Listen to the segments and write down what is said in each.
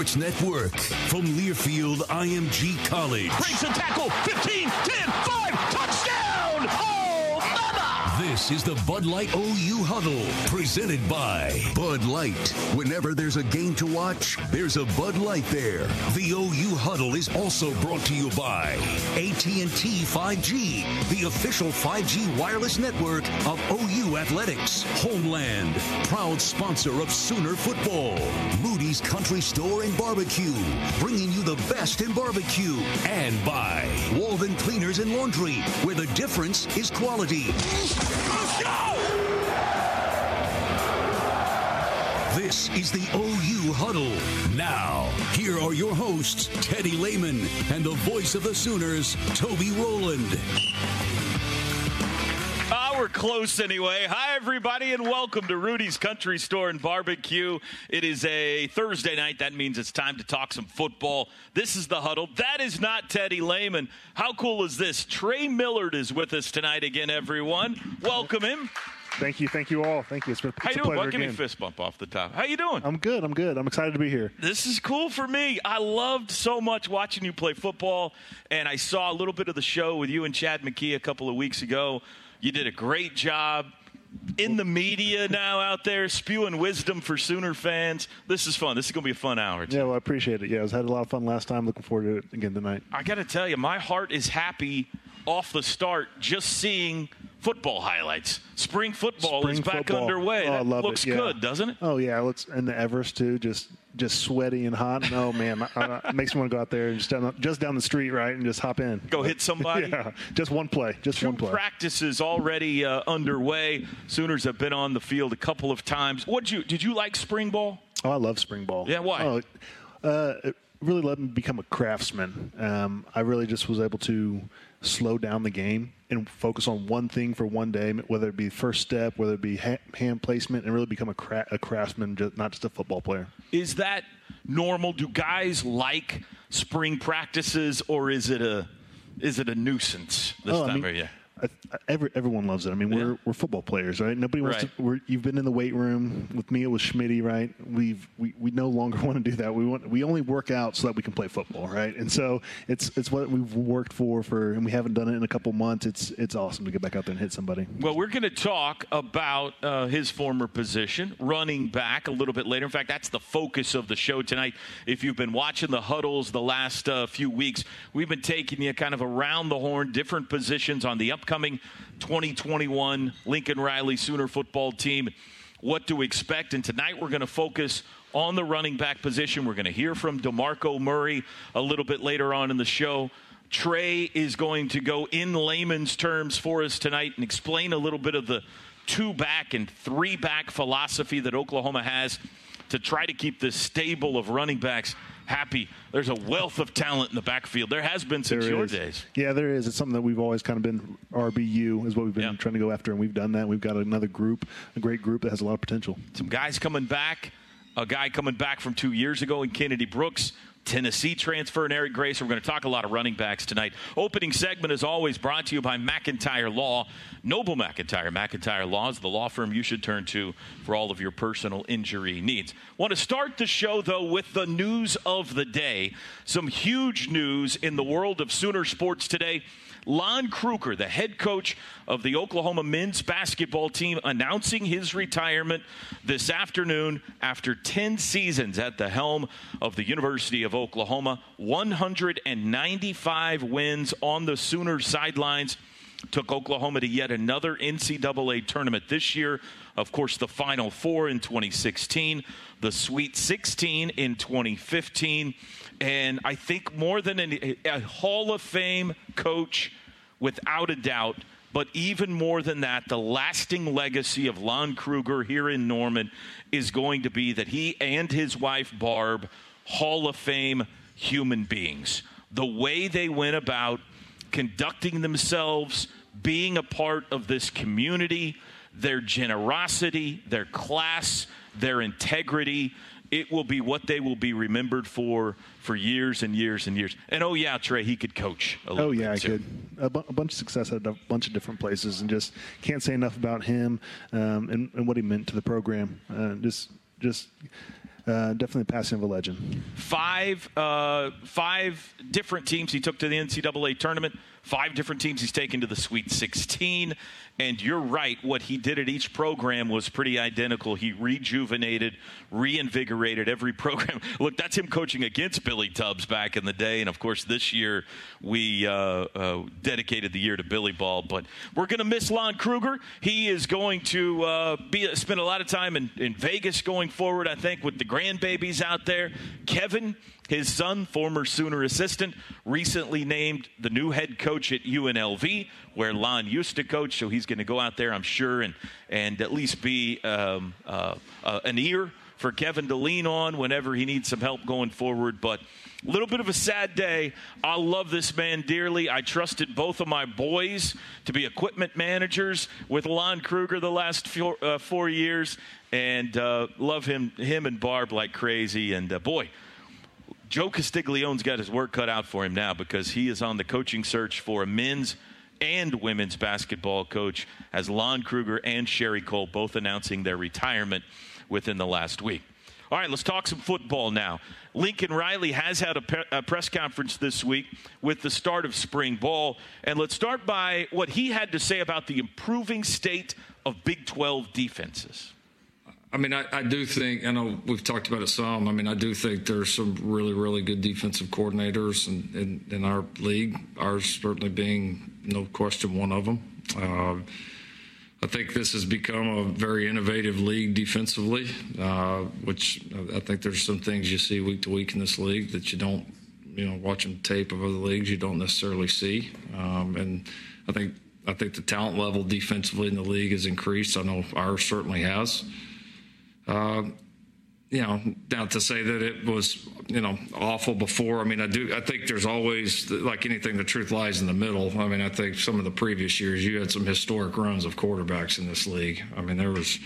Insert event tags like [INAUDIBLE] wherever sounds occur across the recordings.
Sports Network from Learfield IMG College. Breaks a tackle. 15, 10, 5, touchdown! Oh, mama! This is the Bud Light OU Huddle, presented by Bud Light. Whenever there's a game to watch, there's a Bud Light there. The OU Huddle is also brought to you by AT&T 5G, the official 5G wireless network of OU Athletics. Homeland, proud sponsor of Sooner Football. Rudy's Country Store and Barbecue, bringing you the best in barbecue. And by Walden Cleaners and Laundry, where the difference is quality. This is the OU Huddle. Now, here are your hosts, Teddy Lehman and the voice of the Sooners, Toby Rowland. Close anyway. Hi, everybody, and welcome to Rudy's Country Store and Barbecue. It is a Thursday night. That means it's time to talk some football. This is the huddle. That is not Teddy Lehman. How cool is this? Trey Millard is with us tonight again, everyone. Welcome him. Thank you, thank you all. Thank you. It's, it's How a you doing? pleasure Bud? Give me a fist bump off the top. How you doing? I'm good. I'm good. I'm excited to be here. This is cool for me. I loved so much watching you play football, and I saw a little bit of the show with you and Chad McKee a couple of weeks ago. You did a great job in the media now out there spewing wisdom for Sooner fans. This is fun. This is going to be a fun hour. Yeah, well, I appreciate it. Yeah, I was had a lot of fun last time. Looking forward to it again tonight. I got to tell you, my heart is happy off the start just seeing football highlights. Spring football Spring is back football. underway. Oh, I that love looks it. Yeah. good, doesn't it? Oh yeah, let's and the Everest too. Just just sweaty and hot. No man, uh, it makes me want to go out there and just down the, just down the street, right, and just hop in. Go hit somebody? [LAUGHS] yeah, just one play. Just Two one play. practices already uh, underway. Sooners have been on the field a couple of times. What you did you like spring ball? Oh, I love spring ball. Yeah, why? Oh, uh, it really let me become a craftsman. Um, I really just was able to slow down the game and focus on one thing for one day, whether it be first step, whether it be ha- hand placement, and really become a, cra- a craftsman, just, not just a football player. Is that normal? Do guys like spring practices, or is it a is it a nuisance this Oh, I time mean, of year? Every, everyone loves it. I mean, we're Yeah. we're football players, right? Nobody wants Right. to. We're, you've been in the weight room with me. It was Schmitty, right? We've we, we no longer [LAUGHS] want to do that. We want we only work out so that we can play football, right? And so it's it's what we've worked for for, and we haven't done it in a couple months. It's it's awesome to get back out there and hit somebody. Well, we're going to talk about uh, his former position, running back, a little bit later. In fact, that's the focus of the show tonight. If you've been watching the huddles the last uh, few weeks, we've been taking you kind of around the horn, different positions on the upcoming 2021 Lincoln Riley Sooner football team. What to expect. And tonight we're going to focus on the running back position. We're going to hear from DeMarco Murray a little bit later on in the show. Trey is going to go in layman's terms for us tonight and explain a little bit of the two back and three back philosophy that Oklahoma has to try to keep this stable of running backs happy. There's a wealth of talent in the backfield. There has been since There your is. days. Yeah, there is. It's something that we've always kind of been RBU is what we've been Yeah. trying to go after, and we've done that. We've got another group, a great group that has a lot of potential. Some guys coming back. A guy coming back from two years ago in Kennedy Brooks. Tennessee transfer and Eric Gray. We're going to talk a lot of running backs tonight. Opening segment, is always, brought to you by McIntyre Law. Noble McIntyre. McIntyre Law is the law firm you should turn to for all of your personal injury needs. Want to start the show, though, with the news of the day. Some huge news in the world of Sooner sports today. Lon Kruger, the head coach of the Oklahoma men's basketball team, announcing his retirement this afternoon after 10 seasons at the helm of the University of Oklahoma. 195 wins on the Sooners sidelines took Oklahoma to yet another NCAA tournament this year. Of course, the Final Four in 2016, the Sweet 16 in 2015, and I think more than any, a Hall of Fame coach, without a doubt. But even more than that, the lasting legacy of Lon Kruger here in Norman is going to be that he and his wife Barb, Hall of Fame human beings. The way they went about conducting themselves, being a part of this community, their generosity, their class, their integrity. It will be what they will be remembered for for years and years and years. And oh yeah, Trey, he could coach. A little Oh yeah, I could. A, bu- a bunch of success at a bunch of different places, and just can't say enough about him um, and, and what he meant to the program. Uh, just, just uh, definitely passing of a legend. Five, uh, five different teams he took to the NCAA tournament. Five different teams he's taken to the Sweet 16. And you're right, what he did at each program was pretty identical. He rejuvenated, reinvigorated every [LAUGHS] program. Look, that's him coaching against Billy Tubbs back in the day. And of course, this year we uh, uh, dedicated the year to Billy Ball. But we're going to miss Lon Kruger. He is going to uh, be spend a lot of time in, in Vegas going forward, I think, with the grandbabies out there. Kevin his son, former Sooner assistant, recently named the new head coach at UNLV, where Lon used to coach. So he's going to go out there, I'm sure, and and at least be um, uh, uh, an ear for Kevin to lean on whenever he needs some help going forward. But a little bit of a sad day. I love this man dearly. I trusted both of my boys to be equipment managers with Lon Kruger the last four, uh, four years, and uh, love him, him and Barb like crazy. And uh, boy. Joe Castiglione's got his work cut out for him now because he is on the coaching search for a men's and women's basketball coach as Lon Kruger and Sherri Coale both announcing their retirement within the last week. All right, let's talk some football now. Lincoln Riley has had a, pe- a press conference this week with the start of spring ball. And let's start by what he had to say about the improving state of Big 12 defenses. I mean, I, I do think, I know we've talked about it some. I mean, I do think there's some really, really good defensive coordinators in, in, in our league, ours certainly being no question one of them. Uh, I think this has become a very innovative league defensively, uh, which I think there's some things you see week to week in this league that you don't, you know, watching tape of other leagues, you don't necessarily see. Um, and I think I think the talent level defensively in the league has increased. I know ours certainly has. Uh, you know, not to say that it was, you know, awful before. I mean, I do. I think there's always, like anything, the truth lies in the middle. I mean, I think some of the previous years you had some historic runs of quarterbacks in this league. I mean, there was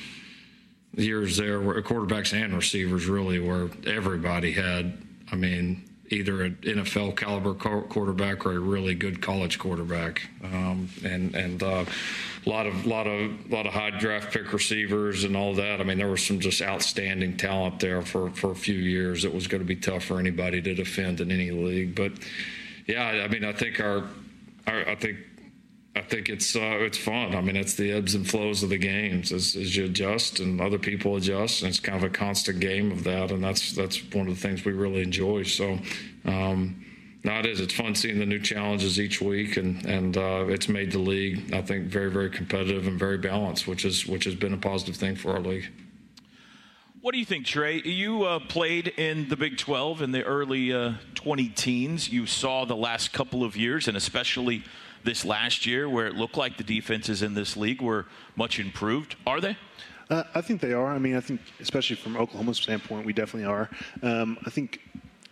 years there where quarterbacks and receivers really where everybody had. I mean, either an NFL caliber quarterback or a really good college quarterback. Um, and and uh, a lot of lot of lot of high draft pick receivers and all that. I mean, there was some just outstanding talent there for for a few years. It was going to be tough for anybody to defend in any league. But yeah, I mean, I think our, our I think. I think it's uh, it's fun. I mean, it's the ebbs and flows of the games as, as you adjust and other people adjust, and it's kind of a constant game of that. And that's that's one of the things we really enjoy. So, um, no, it is. It's fun seeing the new challenges each week, and and uh, it's made the league, I think, very very competitive and very balanced, which is which has been a positive thing for our league. What do you think, Trey? You uh, played in the Big 12 in the early uh, 20 teens. You saw the last couple of years, and especially this last year, where it looked like the defenses in this league were much improved. Are they? Uh, I think they are. I mean, I think especially from Oklahoma's standpoint, we definitely are. Um, I think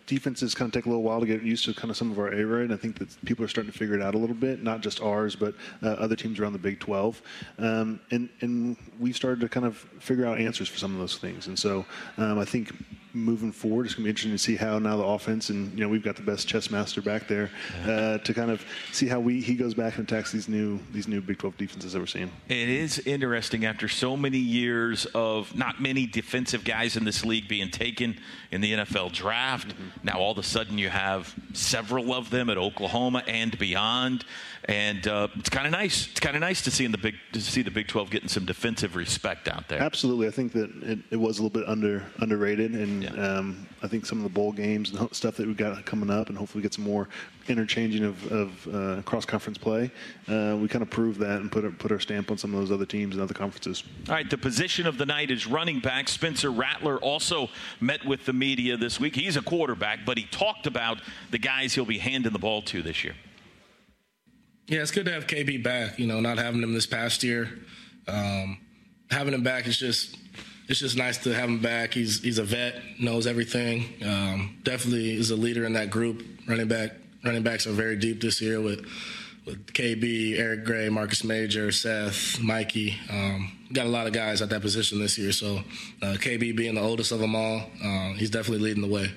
defenses kind of take a little while to get used to kind of some of our air raid. I think that people are starting to figure it out a little bit, not just ours, but uh, other teams around the Big 12. Um, and, and we've started to kind of figure out answers for some of those things. And so um, I think moving forward, it's going to be interesting to see how now the offense, and you know we've got the best chess master back there uh, to kind of see how we he goes back and attacks these new these new Big 12 defenses that we're seeing. It is interesting after so many years of not many defensive guys in this league being taken in the NFL draft. Mm-hmm. Now all of a sudden you have several of them at Oklahoma and beyond and uh, it's kind of nice. It's kind of nice to see in the big to see the Big 12 getting some defensive respect out there. Absolutely, I think that it, it was a little bit under underrated, and yeah. um, I think some of the bowl games and stuff that we've got coming up, and hopefully get some more interchanging of, of uh, cross conference play. Uh, we kind of proved that and put our, put our stamp on some of those other teams and other conferences. All right, the position of the night is running back. Spencer Rattler also met with the media this week. He's a quarterback, but he talked about the guys he'll be handing the ball to this year. Yeah, it's good to have KB back. You know, not having him this past year, um, having him back is just it's just nice to have him back. He's he's a vet, knows everything. Um, definitely is a leader in that group. Running back running backs are very deep this year with with KB, Eric Gray, Marcus Major, Seth, Mikey. Um, got a lot of guys at that position this year. So uh, KB being the oldest of them all, uh, he's definitely leading the way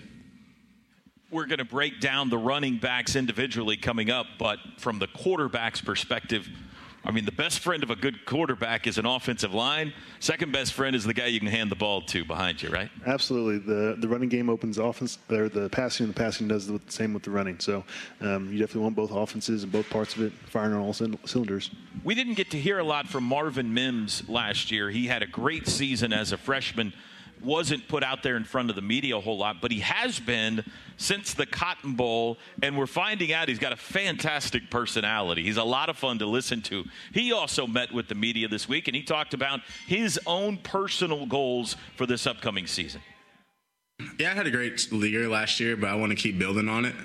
we're going to break down the running backs individually coming up, but from the quarterback's perspective, I mean, the best friend of a good quarterback is an offensive line. Second best friend is the guy you can hand the ball to behind you, right? Absolutely. The the running game opens offense, or the passing and the passing does the same with the running. So um, you definitely want both offenses and both parts of it firing on all cylinders. We didn't get to hear a lot from Marvin Mims last year. He had a great season as a freshman wasn't put out there in front of the media a whole lot, but he has been since the Cotton Bowl, and we're finding out he's got a fantastic personality. He's a lot of fun to listen to. He also met with the media this week, and he talked about his own personal goals for this upcoming season. Yeah, I had a great year last year, but I want to keep building on it.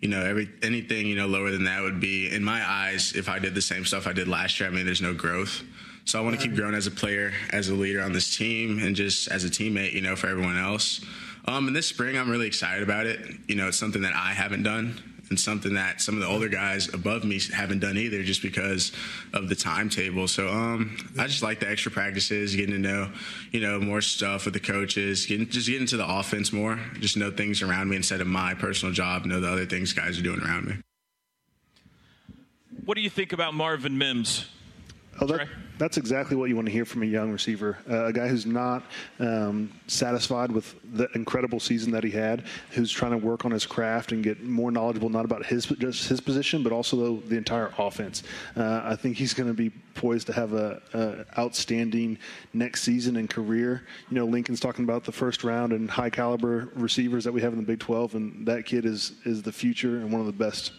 You know, every anything you know lower than that would be, in my eyes, if I did the same stuff I did last year. I mean, there's no growth. So I want to keep growing as a player, as a leader on this team, and just as a teammate, you know, for everyone else. Um, and this spring, I'm really excited about it. You know, it's something that I haven't done and something that some of the older guys above me haven't done either just because of the timetable. So um, I just like the extra practices, getting to know, you know, more stuff with the coaches, getting, just getting to the offense more, just know things around me instead of my personal job, know the other things guys are doing around me. What do you think about Marvin Mims? Oh, that, that's exactly what you want to hear from a young receiver, uh, a guy who's not um, satisfied with the incredible season that he had, who's trying to work on his craft and get more knowledgeable, not about his just his position, but also the, the entire offense. Uh, I think he's going to be poised to have a, a, outstanding next season and career. You know, Lincoln's talking about the first round and high caliber receivers that we have in the Big 12, and that kid is is the future and one of the best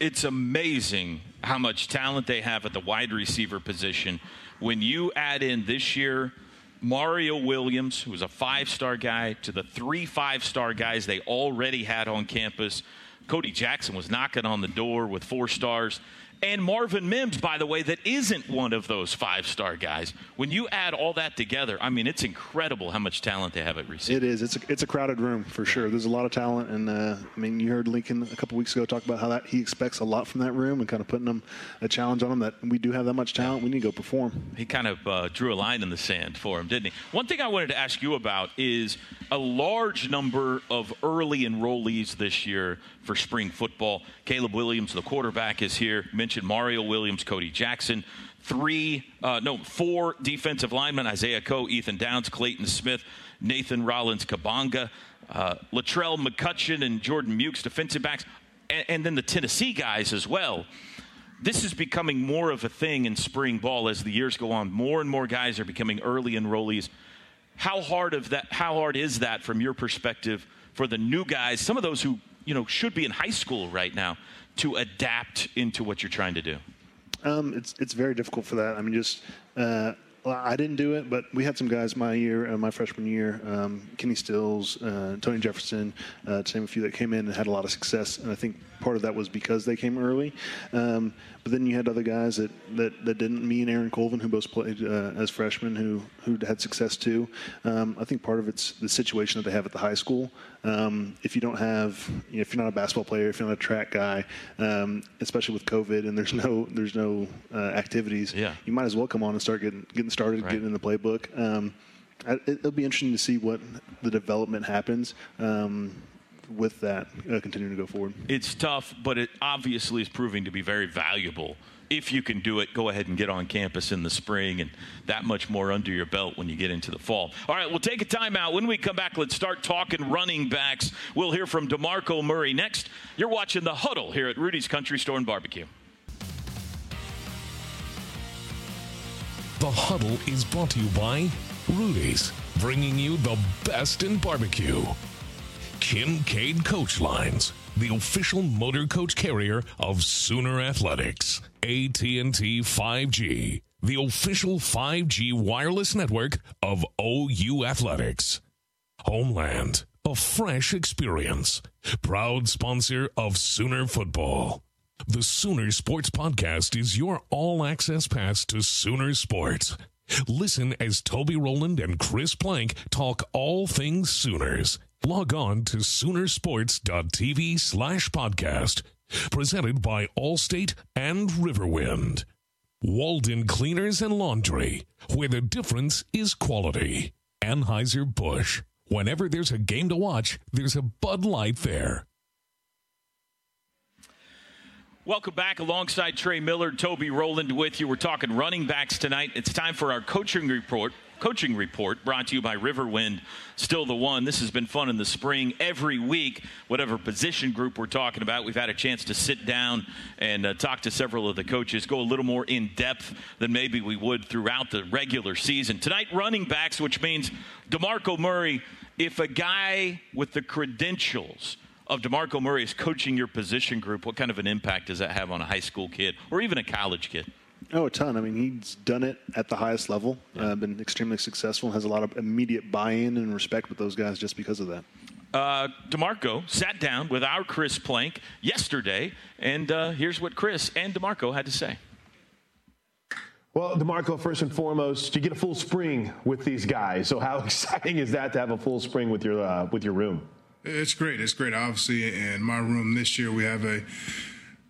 it's amazing how much talent they have at the wide receiver position. When you add in this year, Mario Williams, who was a five star guy, to the three five star guys they already had on campus, Cody Jackson was knocking on the door with four stars. And Marvin Mims, by the way, that isn't one of those five star guys. When you add all that together, I mean, it's incredible how much talent they have at receiver. It is. It's a, it's a crowded room for sure. There's a lot of talent, and uh, I mean, you heard Lincoln a couple weeks ago talk about how that he expects a lot from that room, and kind of putting them a challenge on them that we do have that much talent. We need to go perform. He kind of uh, drew a line in the sand for him, didn't he? One thing I wanted to ask you about is a large number of early enrollees this year for spring football. Caleb Williams, the quarterback, is here. Mentioned Mario Williams, Cody Jackson. Three, uh, no, four defensive linemen Isaiah Coe, Ethan Downs, Clayton Smith, Nathan Rollins Kabanga, uh, Latrell McCutchin, and Jordan Mukes, defensive backs, and, and then the Tennessee guys as well this is becoming more of a thing in spring ball as the years go on. More and more guys are becoming early enrollees. How hard of that? How hard is that from your perspective for the new guys? Some of those who you know should be in high school right now to adapt into what you're trying to do. Um, it's it's very difficult for that. I mean, just uh, I didn't do it, but we had some guys my year, uh, my freshman year, um, Kenny Stills, uh, Tony Jefferson, uh, to name a few that came in and had a lot of success. And I think part of that was because they came early. Um, but then you had other guys that, that, that didn't. Me and Aaron Colvin, who both played uh, as freshmen, who who had success too. Um, I think part of it's the situation that they have at the high school. Um, if you don't have, you know, if you're not a basketball player, if you're not a track guy, um, especially with COVID and there's no there's no uh, activities, yeah. you might as well come on and start getting getting started, Right. getting in the playbook. Um, I- it'll be interesting to see what the development happens um, with that uh, continuing to go forward. It's tough, but it obviously is proving to be very valuable. If you can do it, go ahead and get on campus in the spring and that much more under your belt when you get into the fall. All right, we'll take a timeout. When we come back, let's start talking running backs. We'll hear from DeMarco Murray next. You're watching The Huddle here at Rudy's Country Store and Barbecue. The Huddle is brought to you by Rudy's, bringing you the best in barbecue. Kincaid Coach Lines, the official motor coach carrier of Sooner Athletics. AT&T 5G, the official 5G wireless network of OU Athletics. Homeland, a fresh experience. Proud sponsor of Sooner Football. The Sooner Sports Podcast is your all access pass to Sooner Sports. Listen as Toby Rowland and Chris Plank talk all things Sooners. Log on to Soonersports.tv slash podcast. Presented by Allstate and Riverwind. Walden Cleaners and Laundry, where the difference is quality. Anheuser-Busch. Whenever there's a game to watch, there's a Bud Light there. Welcome back alongside Trey Millard, Toby Rowland with you. We're talking running backs tonight. It's time for our coaching report. Coaching report brought to you by Riverwind, still the one. This has been fun in the spring. Every week, whatever position group we're talking about, we've had a chance to sit down and uh, talk to several of the coaches, go a little more in depth than maybe we would throughout the regular season. Tonight, running backs, which means DeMarco Murray, if a guy with the credentials of DeMarco Murray is coaching your position group, what kind of an impact does that have on a high school kid or even a college kid? Oh, a ton. I mean, he's done it at the highest level, uh, been extremely successful, has a lot of immediate buy in and respect with those guys just because of that. Uh, DeMarco sat down with our Chris Plank yesterday, and uh, here's what Chris and DeMarco had to say. Well, DeMarco, first and foremost, you get a full spring with these guys. So, how [LAUGHS] exciting is that to have a full spring with your uh, with your room? It's great. It's great. Obviously, in my room this year, we have a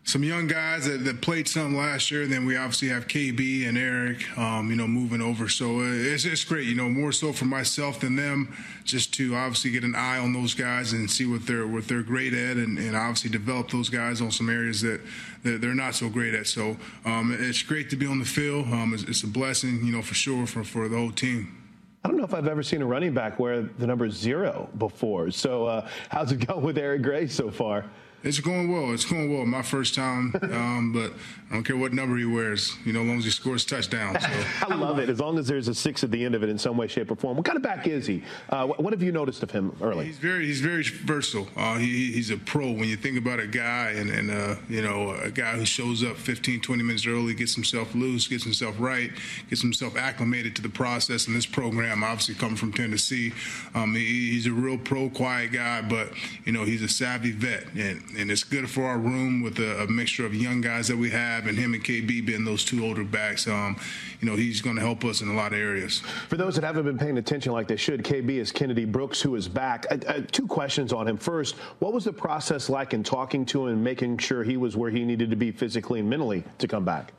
some young guys that, that played some last year. And Then we obviously have KB and Eric, um, you know, moving over. So uh, it's it's great. You know, more so for myself than them, just to obviously get an eye on those guys and see what they're what they're great at, and, and obviously develop those guys on some areas that, that they're not so great at. So um, it's great to be on the field. Um, it's, it's a blessing, you know, for sure for for the whole team. I don't know if I've ever seen a running back where the number zero before. So, uh, how's it [LAUGHS] going with Eric Gray so far? It's going well. It's going well. My first time, um, but I don't care what number he wears. You know, as long as he scores touchdowns. So. [LAUGHS] I love it. As long as there's a six at the end of it in some way, shape, or form. What kind of back is he? Uh, what, have you noticed of him early? He's very he's very versatile. Uh, he, he's a pro. When you think about a guy and, and uh, you know a guy who shows up 15, 20 minutes early, gets himself loose, gets himself right, gets himself acclimated to the process. And this program, obviously coming from Tennessee, um, he, he's a real pro, quiet guy, but you know he's a savvy vet. And and it's good for our room with a, a, mixture of young guys that we have, and him and KB being those two older backs. Um, you know, he's going to help us in a lot of areas. For those that haven't been paying attention like they should, KB is Kennedy Brooks, who is back. Two questions on him. First, what was the process like in talking to him and making sure he was where he needed to be physically and mentally to come back?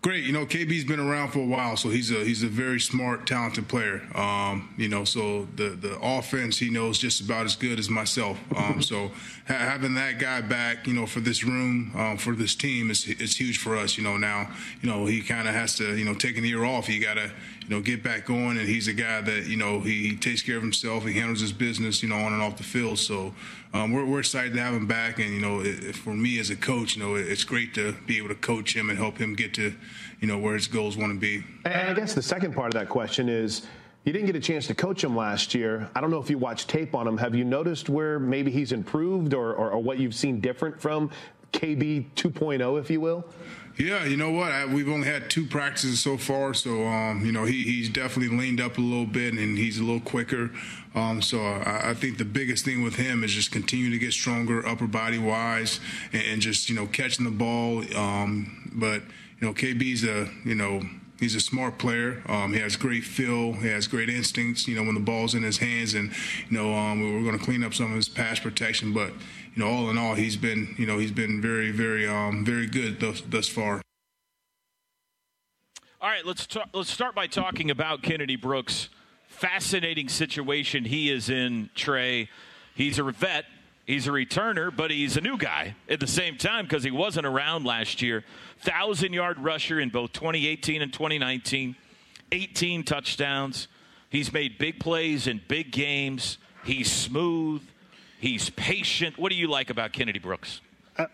Great. You know, KB's been around for a while, so he's a he's a very smart, talented player. Um, you know, so the the offense he knows just about as good as myself. Um, so ha- having that guy back, you know, for this room, um, for this team is is huge for us. You know, now you know he kind of has to you know take an year off. He got to you know, get back going. And he's a guy that, you know, he, he, takes care of himself. He handles his business, you know, on and off the field. So um, we're, we're excited to have him back. And, you know, it, for me as a coach, you know, it, it's great to be able to coach him and help him get to, you know, where his goals want to be. And I guess the second part of that question is, you didn't get a chance to coach him last year. I don't know if you watched tape on him. Have you noticed where maybe he's improved or, or, or what you've seen different from KB 2.0, if you will? Yeah, you know what? I, we've only had two practices so far, so um, you know he, he's definitely leaned up a little bit and he's a little quicker. Um, so I, I, think the biggest thing with him is just continue to get stronger, upper body wise, and, and just you know catching the ball. Um, but you know KB's a you know he's a smart player. Um, he has great feel. He has great instincts. You know, when the ball's in his hands, and you know, um, we're going to clean up some of his pass protection. But you know, all in all, he's been, you know, he's been very, very, um, very good thus, thus far. All right, let's talk, let's start by talking about Kennedy Brooks. Fascinating situation he is in, Trey. He's a vet, he's a returner, but he's a new guy at the same time because he wasn't around last year. Thousand yard rusher in both 2018 and 2019, 18 touchdowns. He's made big plays in big games. He's smooth. He's patient. What do you like about Kennedy Brooks?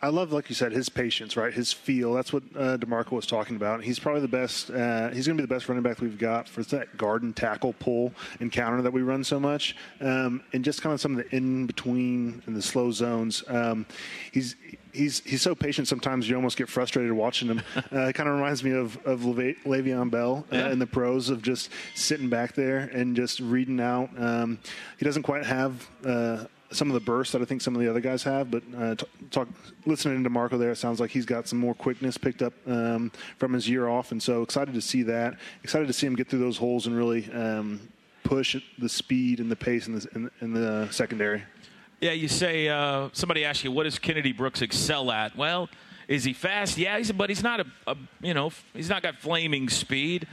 I love, like you said, his patience, right? His feel. That's what uh, Demarco was talking about. He's probably the best. Uh, he's going to be the best running back we've got for that garden tackle pull and counter that we run so much, um, and just kind of some of the in between and the slow zones. Um, he's he's he's so patient. Sometimes you almost get frustrated watching him. [LAUGHS] Uh, it kind of reminds me of of Le'Veon Bell uh, yeah. in the pros of just sitting back there and just reading out. Um, he doesn't quite have uh, some of the bursts that I think some of the other guys have. But uh, t- talk, listening to Marco there, it sounds like he's got some more quickness picked up um, from his year off, and so excited to see that. Excited to see him get through those holes and really um, push the speed and the pace in the, in, in the secondary. Yeah, you say uh, somebody asks you, what does Kennedy Brooks excel at? Well, is he fast? Yeah, he's, but he's not a, a you know he's not got flaming speed.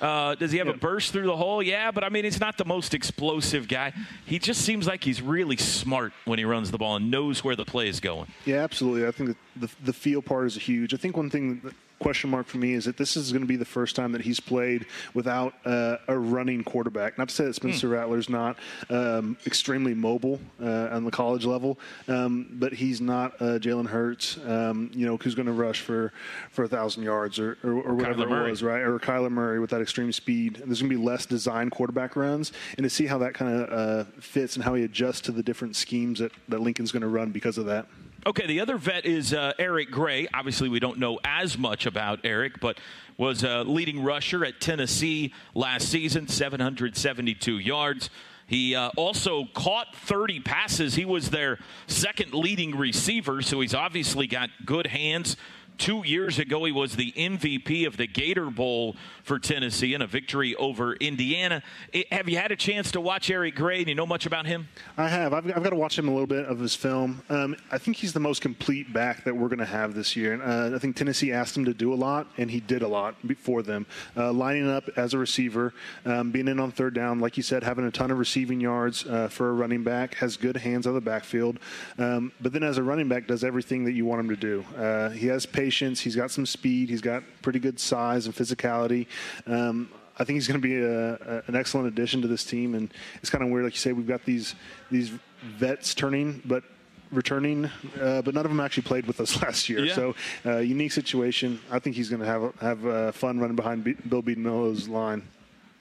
Uh, does he have a burst through the hole? Yeah, but I mean, he's not the most explosive guy. He just seems like he's really smart when he runs the ball and knows where the play is going. Yeah, absolutely. I think the the feel part is huge. I think one thing that question mark for me is that this is going to be the first time that he's played without uh, a running quarterback. Not to say that Spencer mm. Rattler's not um, extremely mobile uh, on the college level, um, but he's not uh, Jalen Hurts, um, you know, who's going to rush for for a thousand yards or, or, or whatever Kyler it was, right? Or Kyler Murray with that extreme speed. And there's going to be less design quarterback runs, and to see how that kind of uh, fits and how he adjusts to the different schemes that, that Lincoln's going to run because of that. Okay, the other vet is uh, Eric Gray. Obviously, we don't know as much about Eric, but was a leading rusher at Tennessee last season, 772 yards. He uh, also caught 30 passes. He was their second leading receiver, so he's obviously got good hands Two years ago, he was the MVP of the Gator Bowl for Tennessee in a victory over Indiana. Have you had a chance to watch Eric Gray? Do you know much about him? I have. I've, I've got to watch him a little bit of his film. Um, I think he's the most complete back that we're going to have this year. Uh, I think Tennessee asked him to do a lot, and he did a lot for them. Uh, lining up as a receiver, um, being in on third down, like you said, having a ton of receiving yards uh, for a running back, has good hands on the backfield. Um, but then as a running back, does everything that you want him to do. Uh, he has patience patience. He's got some speed. He's got pretty good size and physicality. Um, I think he's going to be a, a, an excellent addition to this team. And it's kind of weird, like you say, we've got these these vets turning, but returning, uh, but none of them actually played with us [LAUGHS] last year. Yeah. So uh, unique situation. I think he's going to have have uh, fun running behind B- Bill Bedenbaugh's line.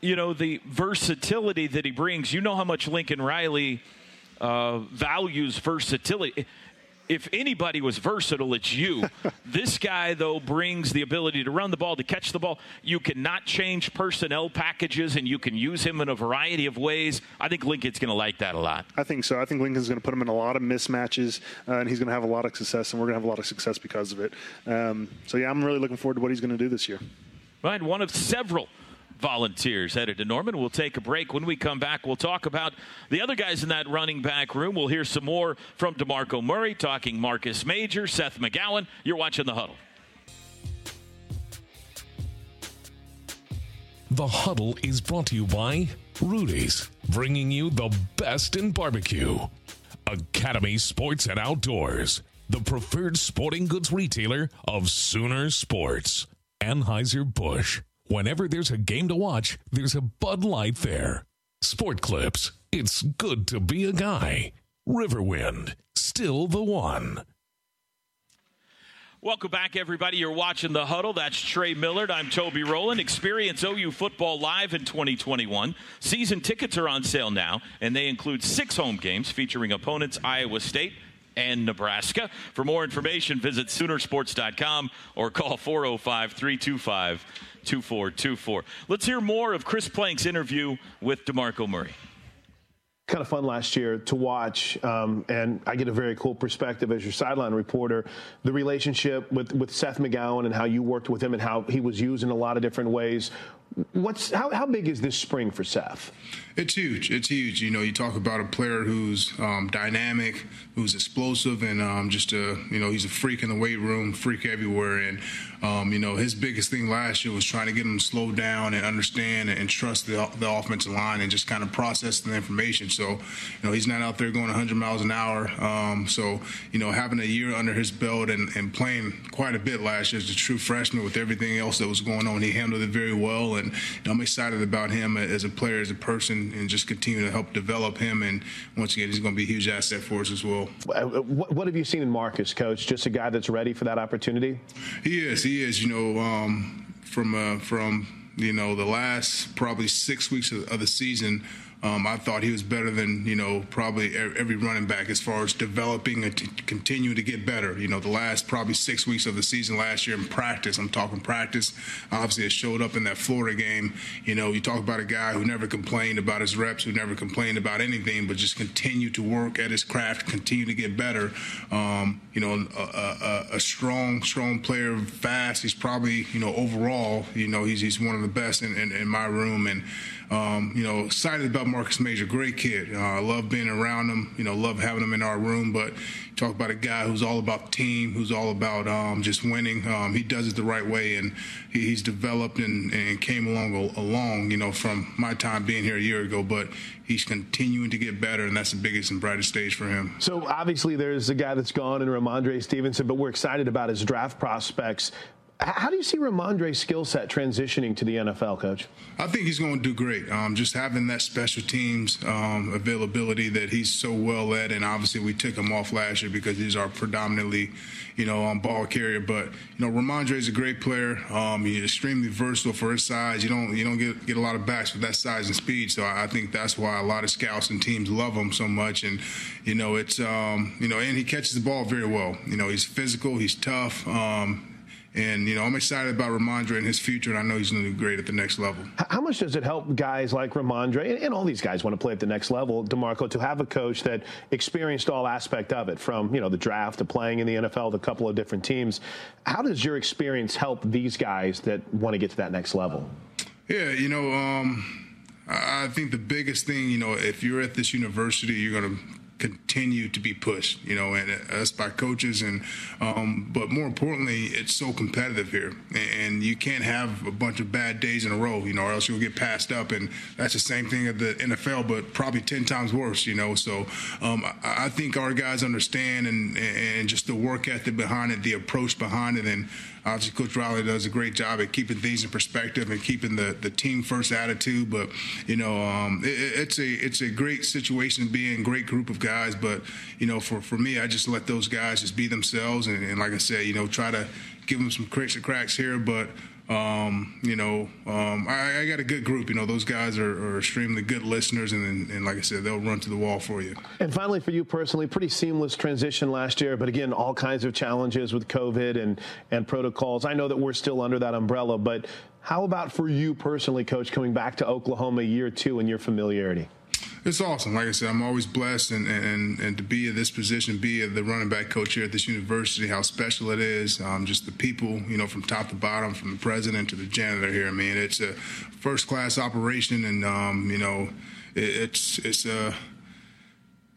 You know the versatility that he brings. You know how much Lincoln Riley uh, values versatility if anybody was versatile, it's you. [LAUGHS] this guy, though, brings the ability to run the ball, to catch the ball. You cannot change personnel packages, and you can use him in a variety of ways. I think Lincoln's going to like that a lot. I think so. I think Lincoln's going to put him in a lot of mismatches, uh, and he's going to have a lot of success, and we're going to have a lot of success because of it. Um, so, yeah, I'm really looking forward to what he's going to do this year. Right, one of several volunteers headed to Norman. We'll take a break. When we come back, we'll talk about the other guys in that running back room. We'll hear some more from DeMarco Murray, talking Marcus Major, Seth McGowan. You're watching The Huddle. The Huddle is brought to you by Rudy's, bringing you the best in barbecue. Academy Sports and Outdoors, the preferred sporting goods retailer of Sooner Sports. Anheuser-Busch. Whenever there's a game to watch, there's a Bud Light there. Sport Clips. It's good to be a guy. Riverwind. Still the one. Welcome back, everybody. You're watching The Huddle. That's Trey Millard. I'm Toby Rowland. Experience OU football live in 2021. Season tickets are on sale now, and they include six home games featuring opponents Iowa State and Nebraska. For more information, visit Soonersports.com or call 405 325 2424. Let's hear more of Chris Plank's interview with DeMarco Murray kind of fun last year to watch, um, and I get a very cool perspective as your sideline reporter. The relationship with with Seth McGowan and how you worked with him and how he was used in a lot of different ways. What's how, how big is this spring for Seth? It's huge. It's huge. You know, you talk about a player who's um, dynamic, who's explosive, and um, just a you know he's a freak in the weight room, freak everywhere. And um, you know his biggest thing last year was trying to get him to slow down and understand and trust the, the offensive line and just kind of process the information. So you know he's not out there going 100 miles an hour. Um, so you know having a year under his belt and, and playing quite a bit last year as a true freshman with everything else that was going on, he handled it very well. And know, I'm excited about him as a player, as a person and, just continue to help develop him. And once again, he's going to be a huge asset for us as well. What, what have you seen in Marcus, Coach? Just a guy that's ready for that opportunity? He is. He is. You know, um, from uh, from you know the last probably six weeks of, of the season. Um, I thought he was better than you know probably every running back as far as developing and t- continuing to get better. You know, the last probably six weeks of the season last year in practice. I'm talking practice. Obviously, it showed up in that Florida game. You know, you talk about a guy who never complained about his reps, who never complained about anything, but just continued to work at his craft, continue to get better. Um, you know, a, a, a, strong, strong player, fast. He's probably you know overall, you know, he's he's one of the best in, in, in my room and. Um, you know, excited about Marcus Major, great kid. Uh, I love being around him. You know, love having him in our room. But talk about a guy who's all about the team, who's all about um, just winning. Um, he does it the right way, and he, he's developed and, and came along along. You know, from my time being here a year ago, but he's continuing to get better, and that's the biggest and brightest stage for him. So obviously, there's a guy that's gone in Rhamondre Stevenson, but we're excited about his draft prospects. How do you see Rhamondre's skill set transitioning to the NFL, Coach? I think he's going to do great. Um, just having that special teams um, availability that he's so well at, and obviously we took him off last year because he's our predominantly, you know, um, ball carrier. But you know, Rhamondre is a great player. Um, he's extremely versatile for his size. You don't you don't get get a lot of backs with that size and speed. So I, I think that's why a lot of scouts and teams love him so much. And you know, it's um, you know, and he catches the ball very well. You know, he's physical. He's tough. Um, and, you know, I'm excited about Rhamondre and his future, and I know he's going to do great at the next level. How much does it help guys like Rhamondre, and, and all these guys want to play at the next level, DeMarco, to have a coach that experienced all aspect of it, from, you know, the draft to playing in the NFL, the couple of different teams. How does your experience help these guys that want to get to that next level? Yeah, you know, um, I think the biggest thing, you know, if you're at this university, you're going to continue to be pushed, you know, and us by coaches. And, um, but more importantly, it's so competitive here, and you can't have a bunch of bad days in a row, you know, or else you'll get passed up, and that's the same thing at the NFL, but probably ten times worse, you know. So um, I, I, think our guys understand and and just the work ethic behind it, the approach behind it, and Obviously, Coach Riley does a great job at keeping things in perspective and keeping the, the team first attitude. But you know, um, it, it's a it's a great situation to be in, great group of guys. But you know, for for me, I just let those guys just be themselves, and, and like I said, you know, try to give them some cracks and cracks here, but Um, you know, um, I, I, got a good group. You know, those guys are, are extremely good listeners, and, and, like I said, they'll run to the wall for you. And finally, for you personally, pretty seamless transition last year, but again, all kinds of challenges with COVID and and protocols. I know that we're still under that umbrella, but how about for you personally, Coach, coming back to Oklahoma year two and your familiarity? It's awesome. Like I said, I'm always blessed and, and, and to be in this position, be the running back coach here at this university, how special it is. Um, just the people, you know, from top to bottom, from the president to the janitor here. I mean, it's a first class operation, and um, you know, it, it's it's a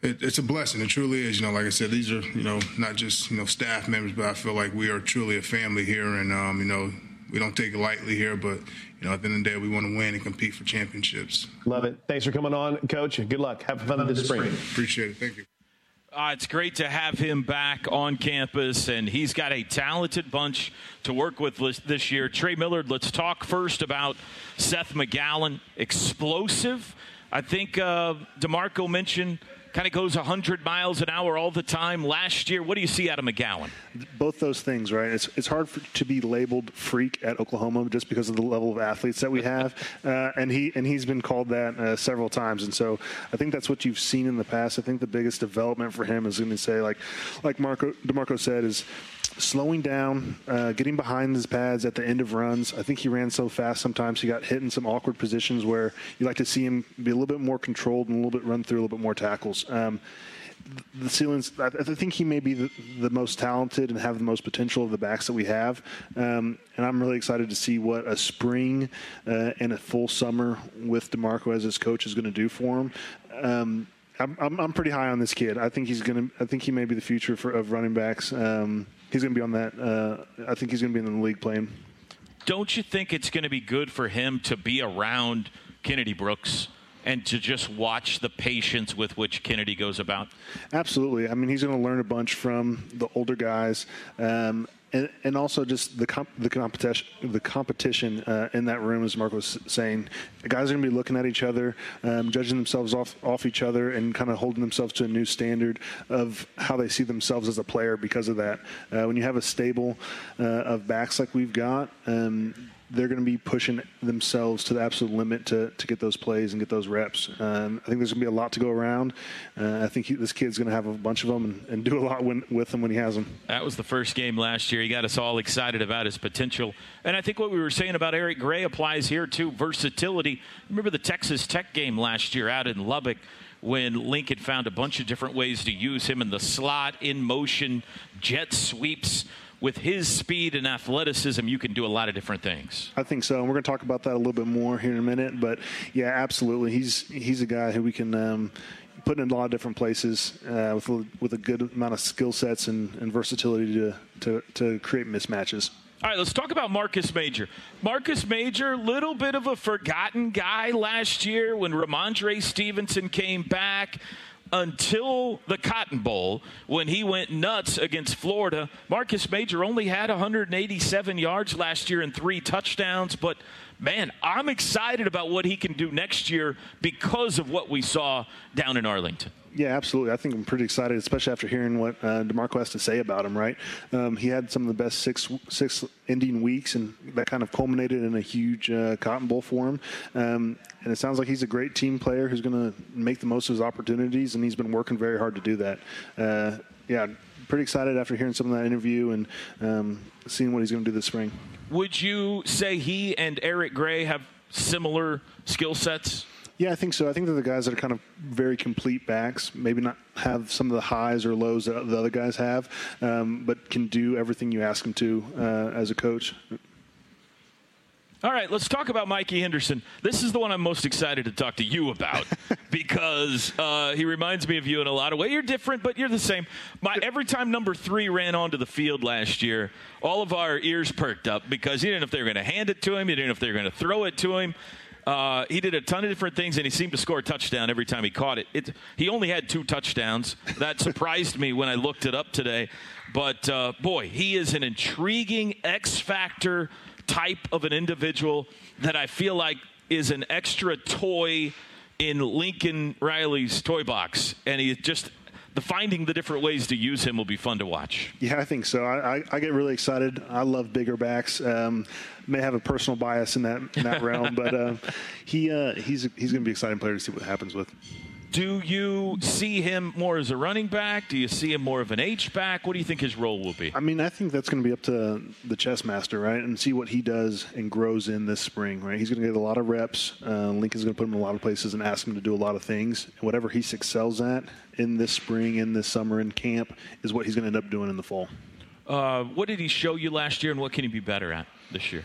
it, it's a blessing. It truly is. You know, like I said, these are you know not just you know staff members, but I feel like we are truly a family here, and um, you know we don't take it lightly here, but you know, at the end of the day, we want to win and compete for championships. Love it. Thanks for coming on, Coach. Good luck. Have fun, this spring. spring. Appreciate it. Thank you. Uh, it's great to have him back on campus, and he's got a talented bunch to work with this year. Trey Millard, let's talk first about Seth McGowan. Explosive. I think uh, DeMarco mentioned kind of goes 100 miles an hour all the time last year. What do you see out of McGowan? Both those things, right? It's, it's hard for, to be labeled freak at Oklahoma just because of the level of athletes that we have, [LAUGHS] uh, and he and he's been called that uh, several times. And so I think that's what you've seen in the past. I think the biggest development for him is going to say, like like Marco Demarco said, is slowing down, uh, getting behind his pads at the end of runs. I think he ran so fast sometimes he got hit in some awkward positions where you like to see him be a little bit more controlled and a little bit run through a little bit more tackles. Um, the ceilings, I think he may be the, the, most talented and have the most potential of the backs that we have. Um, and I'm really excited to see what a spring uh, and a full summer with DeMarco as his coach is going to do for him. Um, I'm, I'm, I'm, pretty high on this kid. I think he's going to. I think he may be the future for, of running backs. Um, he's going to be on that. Uh, I think he's going to be in the league playing. Don't you think it's going to be good for him to be around Kennedy Brooks? and to just watch the patience with which Kennedy goes about? Absolutely. I mean, he's going to learn a bunch from the older guys. Um, and, and also just the comp, the competition the competition uh, in that room, as Mark was saying, guys are going to be looking at each other, um, judging themselves off off each other, and kind of holding themselves to a new standard of how they see themselves as a player because of that. Uh, when you have a stable uh, of backs like we've got. Um, they're going to be pushing themselves to the absolute limit to, to get those plays and get those reps. Um, I think there's going to be a lot to go around. Uh, I think he, this kid's going to have a bunch of them and, and do a lot when, with them when he has them. That was the first game last year. He got us all excited about his potential. And I think what we were saying about Eric Gray applies here too versatility. Remember the Texas Tech game last year out in Lubbock? when Lincoln found a bunch of different ways to use him in the slot, in motion, jet sweeps with his speed and athleticism, you can do a lot of different things. I think so. And we're going to talk about that a little bit more here in a minute. But yeah, absolutely. He's he's a guy who we can um, put in a lot of different places uh, with a, with a good amount of skill sets and, and versatility to, to to create mismatches. All right, let's talk about Marcus Major. Marcus Major, little bit of a forgotten guy last year when Rhamondre Stevenson came back until the Cotton Bowl when he went nuts against Florida. Marcus Major only had 187 yards last year and three touchdowns, but man, I'm excited about what he can do next year because of what we saw down in Arlington. Yeah, absolutely. I think I'm pretty excited, especially after hearing what uh, Demarco has to say about him. Right, um, he had some of the best six six ending weeks, and that kind of culminated in a huge uh, Cotton Bowl for him. Um, and it sounds like he's a great team player who's going to make the most of his opportunities, and he's been working very hard to do that. Uh, yeah, pretty excited after hearing some of that interview and um, seeing what he's going to do this spring. Would you say he and Eric Gray have similar skill sets? Yeah, I think so. I think they're the guys that are kind of very complete backs. Maybe not have some of the highs or lows that the other guys have, um, but can do everything you ask them to uh, as a coach. All right, let's talk about Mikey Henderson. This is the one I'm most excited to talk to you about [LAUGHS] because uh, he reminds me of you in a lot of ways. You're different, but you're the same. My, every time number three ran onto the field last year, all of our ears perked up because you didn't know if they were going to hand it to him, you didn't know if they were going to throw it to him. Uh, he did a ton of different things, and he seemed to score a touchdown every time he caught it. it he only had two touchdowns. That [LAUGHS] surprised me when I looked it up today. But uh, boy, he is an intriguing X factor type of an individual that I feel like is an extra toy in Lincoln Riley's toy box. And he just the finding the different ways to use him will be fun to watch. Yeah, I think so. I, I, I get really excited. I love bigger backs. Um, may have a personal bias in that in that realm, but uh, he uh, he's he's going to be an exciting player to see what happens with. Do you see him more as a running back? Do you see him more of an H back? What do you think his role will be? I mean, I think that's going to be up to the chess master, right? And see what he does and grows in this spring, right? He's going to get a lot of reps. Uh, Lincoln's going to put him in a lot of places and ask him to do a lot of things. And whatever he excels at in this spring, in this summer, in camp, is what he's going to end up doing in the fall. Uh, what did he show you last year, and what can he be better at this year?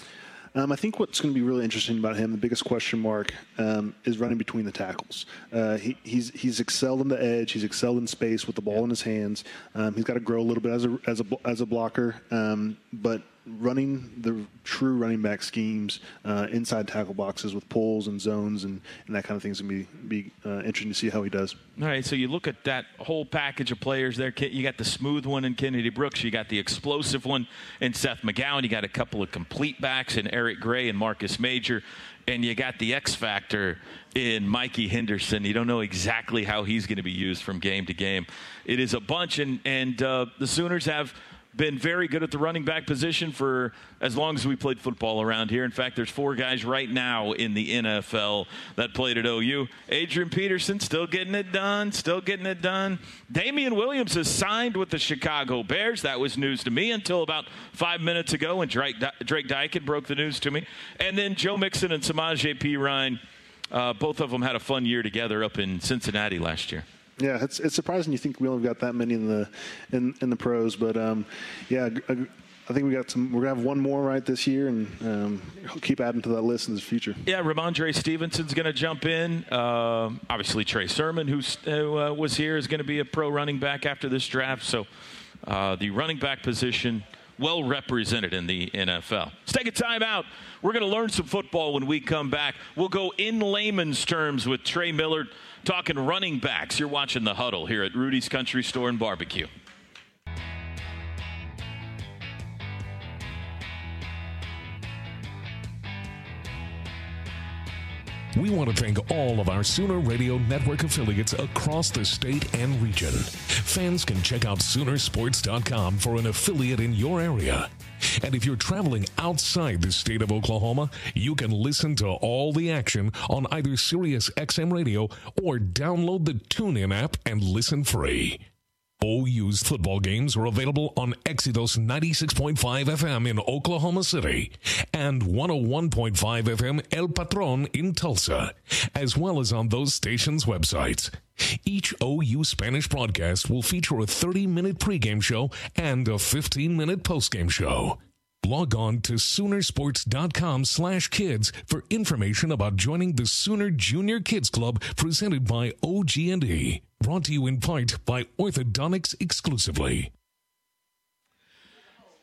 Um, I think what's going to be really interesting about him, the biggest question mark, um, is running between the tackles. Uh, he, he's he's excelled in the edge. He's excelled in space with the ball in his hands. Um, he's got to grow a little bit as a as a as a blocker, um, but running the true running back schemes uh, inside tackle boxes with pulls and zones and, and that kind of thing is going to be be uh, interesting to see how he does. All right, so you look at that whole package of players there. You got the smooth one in Kennedy Brooks. You got the explosive one in Seth McGowan. You got a couple of complete backs in Eric Gray and Marcus Major. And you got the X factor in Mikey Henderson. You don't know exactly how he's going to be used from game to game. It is a bunch, and, and uh, the Sooners have – been very good at the running back position for as long as we played football around here. In fact, there's four guys right now in the NFL that played at OU. Adrian Peterson still getting it done, still getting it done. Damien Williams has signed with the Chicago Bears. That was news to me until about five minutes ago when Drake, Drake Dykin broke the news to me. And then Joe Mixon and Samaje Perine, uh, both of them had a fun year together up in Cincinnati last year. Yeah, it's it's surprising you think we only got that many in the in in the pros, but um, yeah, I, I think we got some. We're gonna have one more right this year, and um, keep adding to that list in the future. Yeah, Rhamondre Stevenson's to jump in. Uh, obviously, Trey Sermon, who uh, was here, is to be a pro running back after this draft. So, uh, the running back position well represented in the NFL. Let's take a timeout. We're going to learn some football when we come back. We'll go in layman's terms with Trey Millard talking running backs. You're watching the huddle here at Rudy's Country Store and Barbecue. We want to thank all of our Sooner Radio Network affiliates across the state and region. Fans can check out Soonersports.com for an affiliate in your area. And if you're traveling outside the state of Oklahoma, you can listen to all the action on either Sirius XM Radio or download the TuneIn app and listen free. OU's football games are available on Exodus 96.5 FM in Oklahoma City and 101.5 FM El Patron in Tulsa, as well as on those stations' websites. Each OU Spanish broadcast will feature a 30 minute pregame show and a 15 minute postgame show. Log on to Soonersports.com slash kids for information about joining the Sooner Junior Kids Club presented by OG&E. Brought to you in part by Orthodontics exclusively.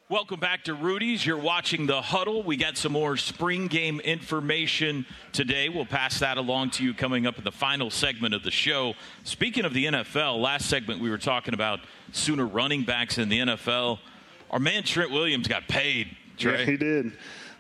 Welcome back to Rudy's. You're watching the huddle. We got some more spring game information today. We'll pass that along to you coming up in the final segment of the show. Speaking of the NFL, last segment we were talking about Sooner running backs in the NFL. Our man Trent Williams got paid. Trey. Yeah, he did.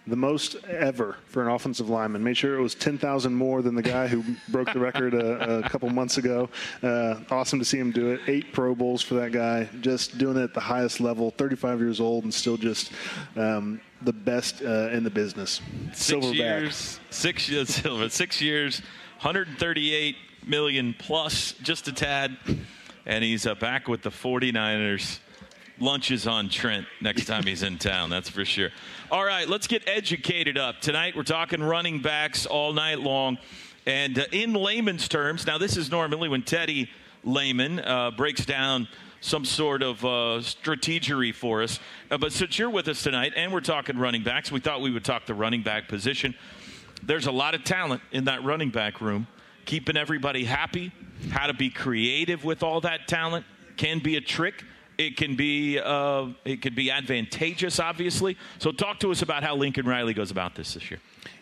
The most ever for an offensive lineman. Made sure it was 10,000 more than the guy who broke the record a, a, couple months ago. Uh, awesome to see him do it. Eight Pro Bowls for that guy. Just doing it at the highest level. 35 years old and still just um, the best uh, in the business. Six years, six [LAUGHS] years, silver, six years, 138 million plus, just a tad, and he's uh, back with the 49ers lunches on Trent next time he's in town. That's for sure. All right, let's get educated up. Tonight we're talking running backs all night long. And uh, in layman's terms, now this is normally when Teddy Lehman uh, breaks down some sort of uh, for us. Uh, but since you're with us tonight and we're talking running backs, we thought we would talk the running back position. There's a lot of talent in that running back room. Keeping everybody happy, how to be creative with all that talent can be a trick. It can be uh, it could be advantageous, obviously. So talk to us about how Lincoln Riley goes about this this year.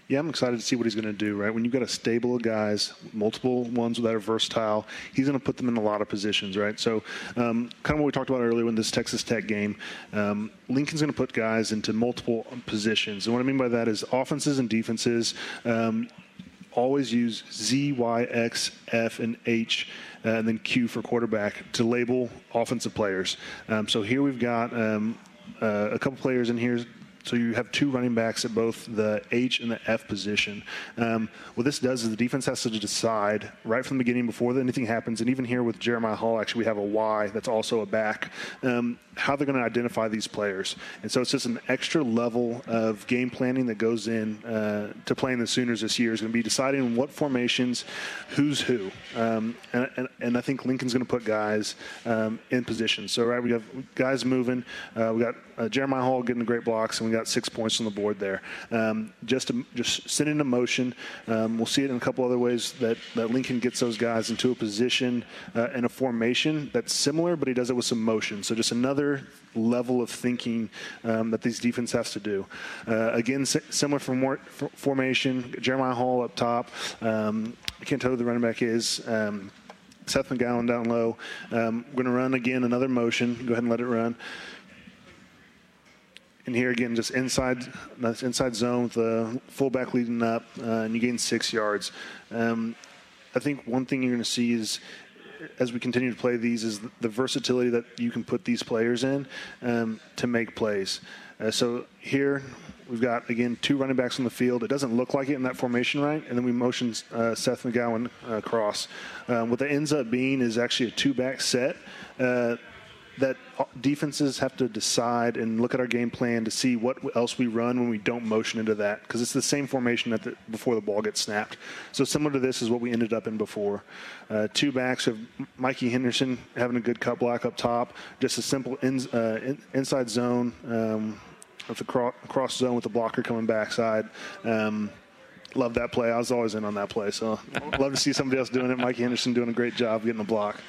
Yeah, I'm excited to see what he's going to do, right? When you've got a stable of guys, multiple ones that are versatile, he's going to put them in a lot of positions, right? So, um, kind of what we talked about earlier in this Texas Tech game, um, Lincoln's going to put guys into multiple positions. And what I mean by that is offenses and defenses. Um, always use Z, Y, X, F, and H, uh, and then Q for quarterback to label offensive players. Um, so here we've got um, uh, a couple players in here so you have two running backs at both the H and the F position. Um, what this does is the defense has to decide right from the beginning before anything happens, and even here with Jeremiah Hall, actually we have a Y that's also a back. Um, how they're going to identify these players, and so it's just an extra level of game planning that goes in uh, to playing the Sooners this year. Is going to be deciding what formations, who's who, um, and, and, and, I think Lincoln's going to put guys um, in position. So right, we have guys moving. Uh, we got uh, Jeremiah Hall getting the great blocks, and we got six points on the board there. Um, just to, just send into motion. Um, we'll see it in a couple other ways that, that Lincoln gets those guys into a position uh, and a formation that's similar, but he does it with some motion. So just another level of thinking um, that these defense has to do. Uh, again, s- similar for formation. Jeremiah Hall up top. Um, I can't tell who the running back is. Um, Seth McGowan down low. Um, we're going to run again another motion. Go ahead and let it run. And here again, just inside that's inside zone with the fullback leading up, uh, and you gain six yards. Um, I think one thing you're going to see is as we continue to play these is the versatility that you can put these players in um, to make plays. Uh, so here we've got again two running backs on the field. It doesn't look like it in that formation, right? And then we motion uh, Seth McGowan uh, across. Um, what that ends up being is actually a two-back set uh, that defenses have to decide and look at our game plan to see what else we run when we don't motion into that because it's the same formation the, before the ball gets snapped. So similar to this is what we ended up in before. Uh, two backs of Mikey Henderson having a good cut block up top, just a simple in, uh, in, inside zone um, with the cro- cross zone with the blocker coming backside. Um, love that play. I was always in on that play, so love to see somebody else doing it. Mikey Henderson doing a great job getting the block.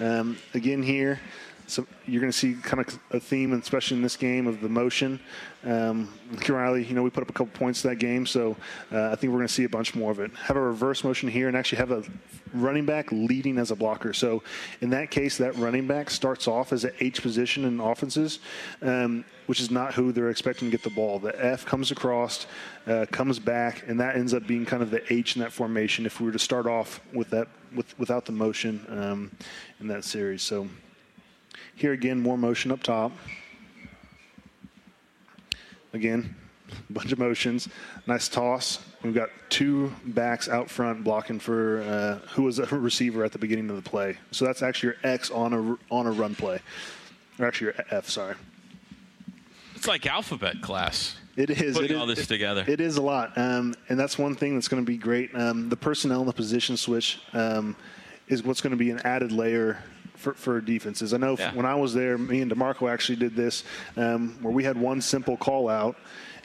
Um, again here, so you're going to see kind of a theme, especially in this game, of the motion. Um, Riley, you know, we put up a couple points in that game, so uh, I think we're going to see a bunch more of it. Have a reverse motion here, and actually have a running back leading as a blocker. So in that case, that running back starts off as an H position in offenses, um, which is not who they're expecting to get the ball. The F comes across, uh, comes back, and that ends up being kind of the H in that formation. If we were to start off with that with, without the motion um, in that series, so. Here again, more motion up top. Again, a [LAUGHS] bunch of motions. Nice toss. We've got two backs out front blocking for uh, who was a [LAUGHS] receiver at the beginning of the play. So that's actually your X on a on a run play, or actually your F. Sorry. It's like alphabet class. It is putting it all is, this together. It is a lot, um, and that's one thing that's going to be great. Um, the personnel and the position switch um, is what's going to be an added layer for, for defenses. I know yeah. when I was there, me and DeMarco actually did this um, where we had one simple call out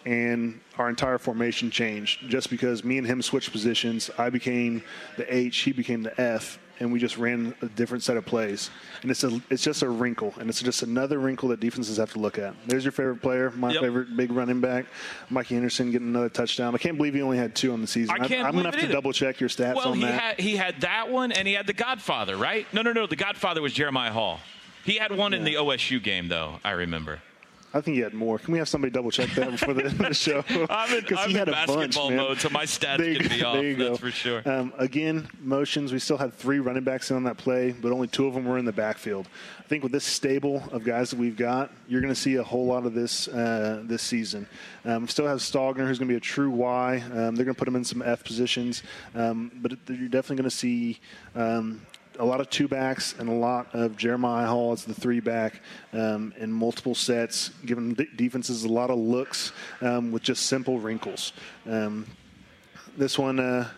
and our entire formation changed just because me and him switched positions. I became the H, he became the F, and we just ran a different set of plays. And it's a it's just a wrinkle, and it's just another wrinkle that defenses have to look at. There's your favorite player, my yep. favorite big running back, Mikey Henderson getting another touchdown. I can't believe he only had two on the season. I can't I'm, I'm gonna have to double check your stats well, on he that. Had, he had that one, and he had the Godfather, right? No, no, no. The Godfather was Jeremiah Hall. He had one yeah. in the OSU game, though. I remember. I think he had more. Can we have somebody double check that before the end [LAUGHS] of the show? I'm in, I'm he had in a basketball bunch, mode, so my stats there can be off. There you that's go. for sure. Um, again, motions. We still had three running backs in on that play, but only two of them were in the backfield. I think with this stable of guys that we've got, you're going to see a whole lot of this uh, this season. Um, still have Stogner, who's going to be a true Y. Um, they're going to put him in some F positions, um, but you're definitely going to see um, a lot of two backs and a lot of Jeremiah Hall as the three back um, in multiple sets, giving defenses a lot of looks um, with just simple wrinkles. Um, this one, uh,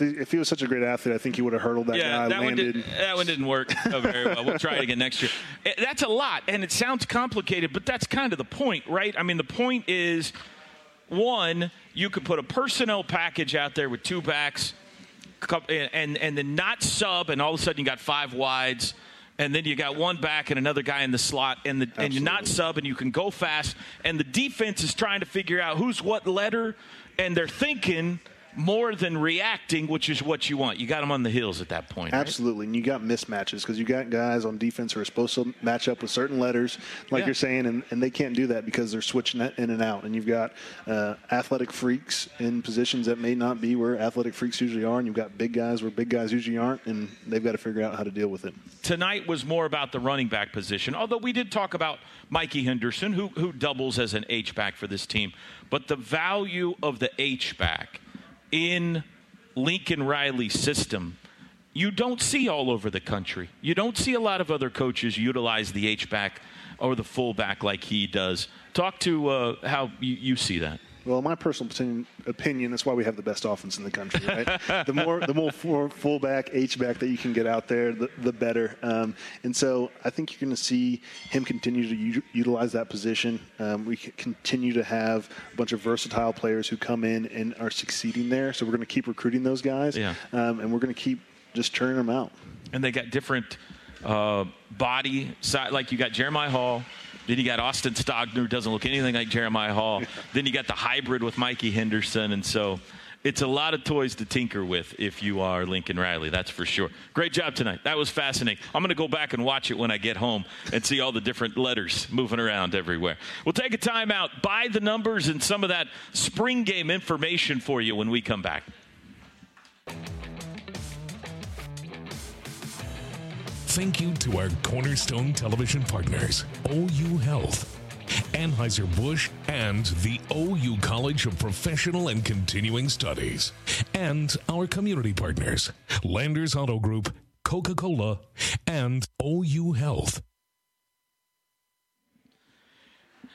if he was such a great athlete, I think he would have hurdled that yeah, guy. That, landed. one did, that one didn't work very well. We'll try it again next year. Eh, that's a lot, and it sounds complicated, but that's kind of the point, right? I mean, the point is one, you could put a personnel package out there with two backs and and then not sub, and all of a sudden you got five wides, and then you got one back and another guy in the slot, and the and you're not sub, and you can go fast, and the defense is trying to figure out who's what letter, and they're thinking more than reacting, which is what you want. You got them on the heels at that point. right? Absolutely, and you got mismatches because you got guys on defense who are supposed to match up with certain letters, like Yeah. you're saying, and, and they can't do that because they're switching it in and out. And you've got uh, athletic freaks in positions that may not be where athletic freaks usually are, and you've got big guys where big guys usually aren't, and they've got to figure out how to deal with it. tonight was more about the running back position, although we did talk about Mikey Henderson, who, who doubles as an H back for this team. But the value of the H back in Lincoln Riley's system, you don't see all over the country. You don't see a lot of other coaches utilize the H back or the fullback like he does. Talk to uh, how you, you see that. Well, in my personal opinion, that's why we have the best offense in the country, right? [LAUGHS] the more, the more full, fullback, H back that you can get out there, the, the better. Um, and so I think you're going to see him continue to u- utilize that position. Um, we continue to have a bunch of versatile players who come in and are succeeding there. So we're going to keep recruiting those guys, Yeah. um, and we're going to keep just turning them out. and they got different uh, body size. Like you got Jeremiah Hall, then you got Austin Stogner, who doesn't look anything like Jeremiah Hall. then you got the hybrid with Mikey Henderson, and so it's a lot of toys to tinker with if you are Lincoln Riley. That's for sure. Great job tonight. That was fascinating. I'm going to go back and watch it when I get home and see all the different letters moving around everywhere. We'll take a timeout, By the numbers and some of that spring game information for you when we come back. Thank you to our cornerstone television partners, OU Health, Anheuser-Busch, and the OU College of Professional and Continuing Studies, and our community partners, Landers Auto Group, Coca-Cola, and OU Health.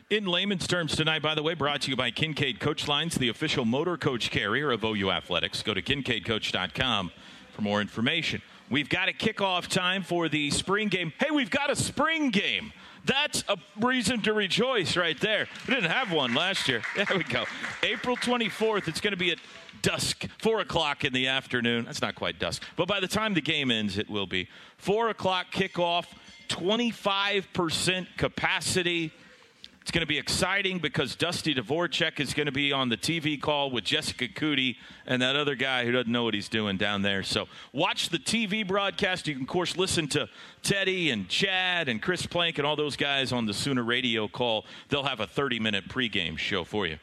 In layman's terms tonight, by the way, brought to you by Kincaid Coach Lines, the official motor coach carrier of OU Athletics. Go to kincaidcoach.com for more information. We've got a kickoff time for the spring game. Hey, we've got a spring game. That's a reason to rejoice right there. We didn't have one last year. [LAUGHS] There we go. April 24th. It's going to be at dusk, 4 o'clock in the afternoon. That's not quite dusk, but by the time the game ends, it will be. 4 o'clock kickoff, 25% capacity. It's going to be exciting because Dusty Dvoracek is going to be on the TV call with Jessica Cootie and that other guy who doesn't know what he's doing down there. So watch the TV broadcast. You can, of course, listen to Teddy and Chad and Chris Plank and all those guys on the Sooner radio call. They'll have a 30 minute pregame show for you.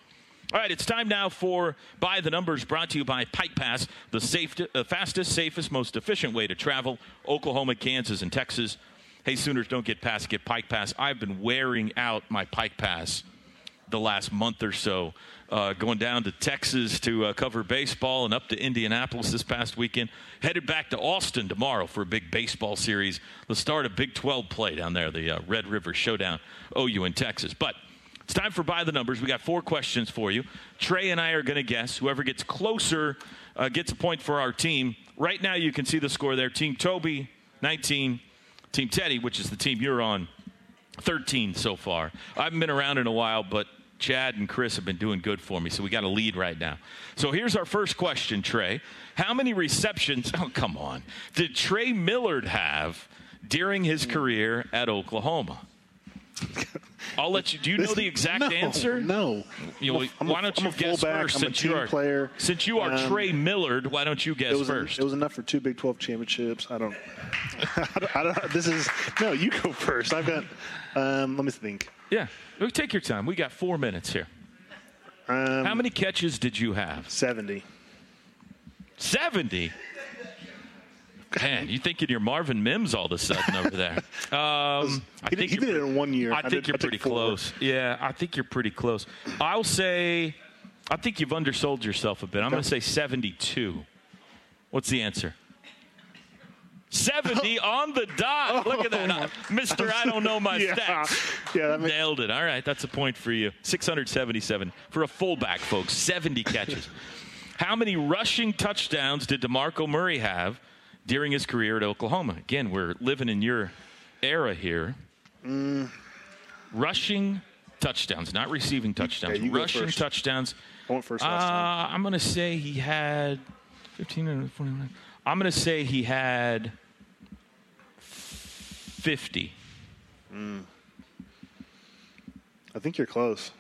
All right, it's time now for By the Numbers, brought to you by Pike Pass, the safe, uh, fastest, safest, most efficient way to travel. Oklahoma, Kansas, and Texas. Hey, Sooners, don't get past, get Pike Pass. I've been wearing out my Pike Pass the last month or so, uh, going down to Texas to uh, cover baseball and up to Indianapolis this past weekend. Headed back to Austin tomorrow for a big baseball series, the start of Big 12 play down there, the uh, Red River Showdown, OU in Texas. But it's time for By the Numbers. We got four questions for you. Trey and I are going to guess. Whoever gets closer uh, gets a point for our team. Right now, you can see the score there. Team Toby, 19. Team Teddy, which is the team you're on, 13 so far. I haven't been around in a while, but Chad and Chris have been doing good for me, so we got a lead right now. So here's our first question, Trey. How many receptions, [LAUGHS] oh, come on, did Trey Millard have during his career at Oklahoma? [LAUGHS] I'll let you. Do you know the exact no, answer? No. You know, I'm a- I'm a- why don't I'm you guess fullback, first? Since you are player. since you are Um, Trey Millard, why don't you guess it was first? it was enough for two Big 12 championships. I don't. [LAUGHS] I don't, I don't this is no. You go first. I've got. Um, let me think. yeah, take your time. We got four minutes here. Um, How many catches did you have? Seventy. 70. Man, you thinking you're Marvin Mims all of a sudden over there? [LAUGHS] Um, I He did, think he did it in one year. I think did- you're pretty close. Yeah, I think you're pretty close. I'll say, I think you've undersold yourself a bit. I'm going to say 72. What's the answer? 70 [LAUGHS] on the dot. Look at that. Uh, [LAUGHS] Mister, I don't know my Yeah. stats. Yeah, that makes- Nailed it. All right, that's a point for you. 677 for a fullback, folks. 70 catches. How many rushing touchdowns did DeMarco Murray have during his career at Oklahoma? Again, we're living in your era here. Mm. Rushing touchdowns, not receiving touchdowns. rushing touchdowns. I went first Uh, last time. I'm going to say he had 15 and 49. I'm going to say he had 50. I think you're close.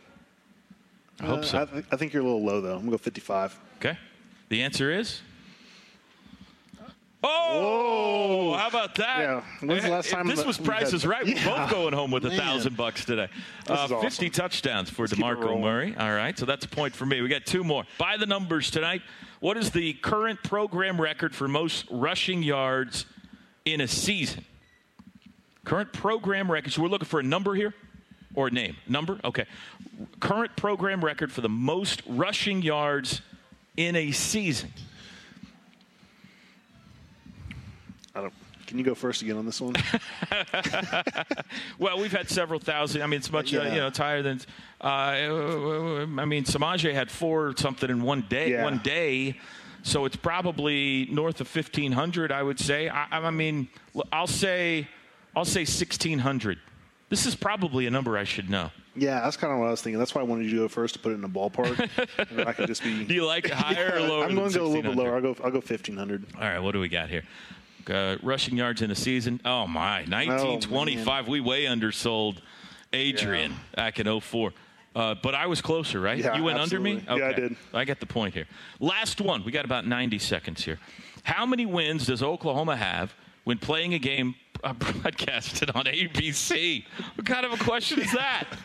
I hope Uh, so. I, th- I think you're a little low though. I'm gonna go 55. Okay. The answer is. Oh, how about that? Yeah. When's the last time this was Price is Right. We're Yeah. both going home with a thousand bucks today. Uh, awesome. 50 touchdowns for Let's DeMarco. Murray. All right, so that's a point for me. We got two more. By the numbers tonight. What is the current program record for most rushing yards in a season? Current program record. So we're looking for a number here or a name. Number? Okay. Current program record for the most rushing yards in a season. I don't. Can you go first again on this one? [LAUGHS] well, we've had several thousand. I mean, it's much, uh, you know, it's higher than. Uh, I mean, Samaje had four something in one day. Yeah. One day, so it's probably north of fifteen hundred. I would say. I, I mean, I'll say, I'll say sixteen hundred. This is probably a number I should know. yeah, that's kind of what I was thinking. That's why I wanted you to go first to put it in a ballpark. and [LAUGHS] I could just be. Do you like higher or [LAUGHS] lower? I'm going to go a little bit lower. I'll go. I'll go 1500. All right, what do we got here? Uh, rushing yards in a season. Oh my, 1925. we way undersold Adrian back in 04. Uh, but I was closer, right? Yeah, you went under me. absolutely. Yeah, I did. I get the point here. Last one. We got about 90 seconds here. How many wins does Oklahoma have when playing a game [LAUGHS] broadcasted on ABC? What kind of a question is that? [LAUGHS]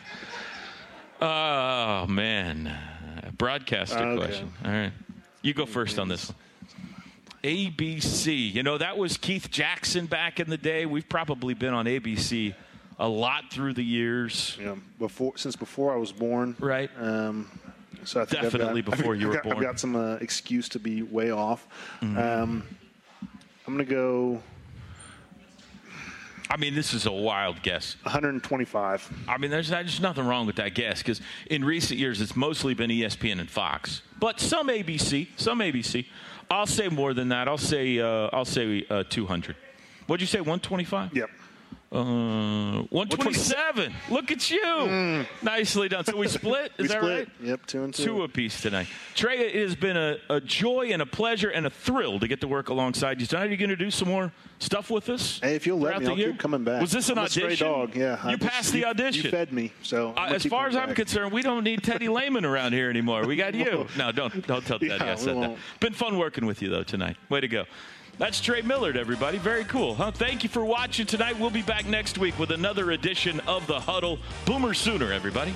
Oh man, broadcaster Okay. question. All right, you go first on this one. ABC. You know, that was Keith Jackson back in the day. We've probably been on ABC a lot through the years. Yeah, before since before I was born. Right. Um, so I think Definitely got, [LAUGHS] before I've you were got, born. I've got some uh, excuse to be way off. Mm-hmm. Um, I'm going to go I mean, this is a wild guess. 125. I mean, there's, there's nothing wrong with that guess because in recent years it's mostly been ESPN and Fox, but some ABC, some ABC. I'll say more than that. I'll say uh, I'll say uh, 200. What'd you say? 125? Yep. Uh, 127. Look at you. Nicely done. So we [LAUGHS] split. Is we that split. right? Yep, two and two. Two apiece tonight. Trey, it has been a, a joy and a pleasure and a thrill to get to work alongside you tonight. Are you going to do some more stuff with us? Hey, if you'll let me, I'll year? keep coming back. Was this an I'm audition? A stray dog. Yeah. I You just- passed the audition. You fed me, so Uh, as far as coming I'm back. concerned, we don't need Teddy [LAUGHS] Lehman around here anymore. We got [LAUGHS] you. No, don't don't tell Teddy Yeah, I said that. Been fun working with you though tonight. Way to go. That's Trey Millard, everybody. Very cool. Huh? Thank you for watching tonight. We'll be back next week with another edition of the Huddle. Boomer Sooner, everybody.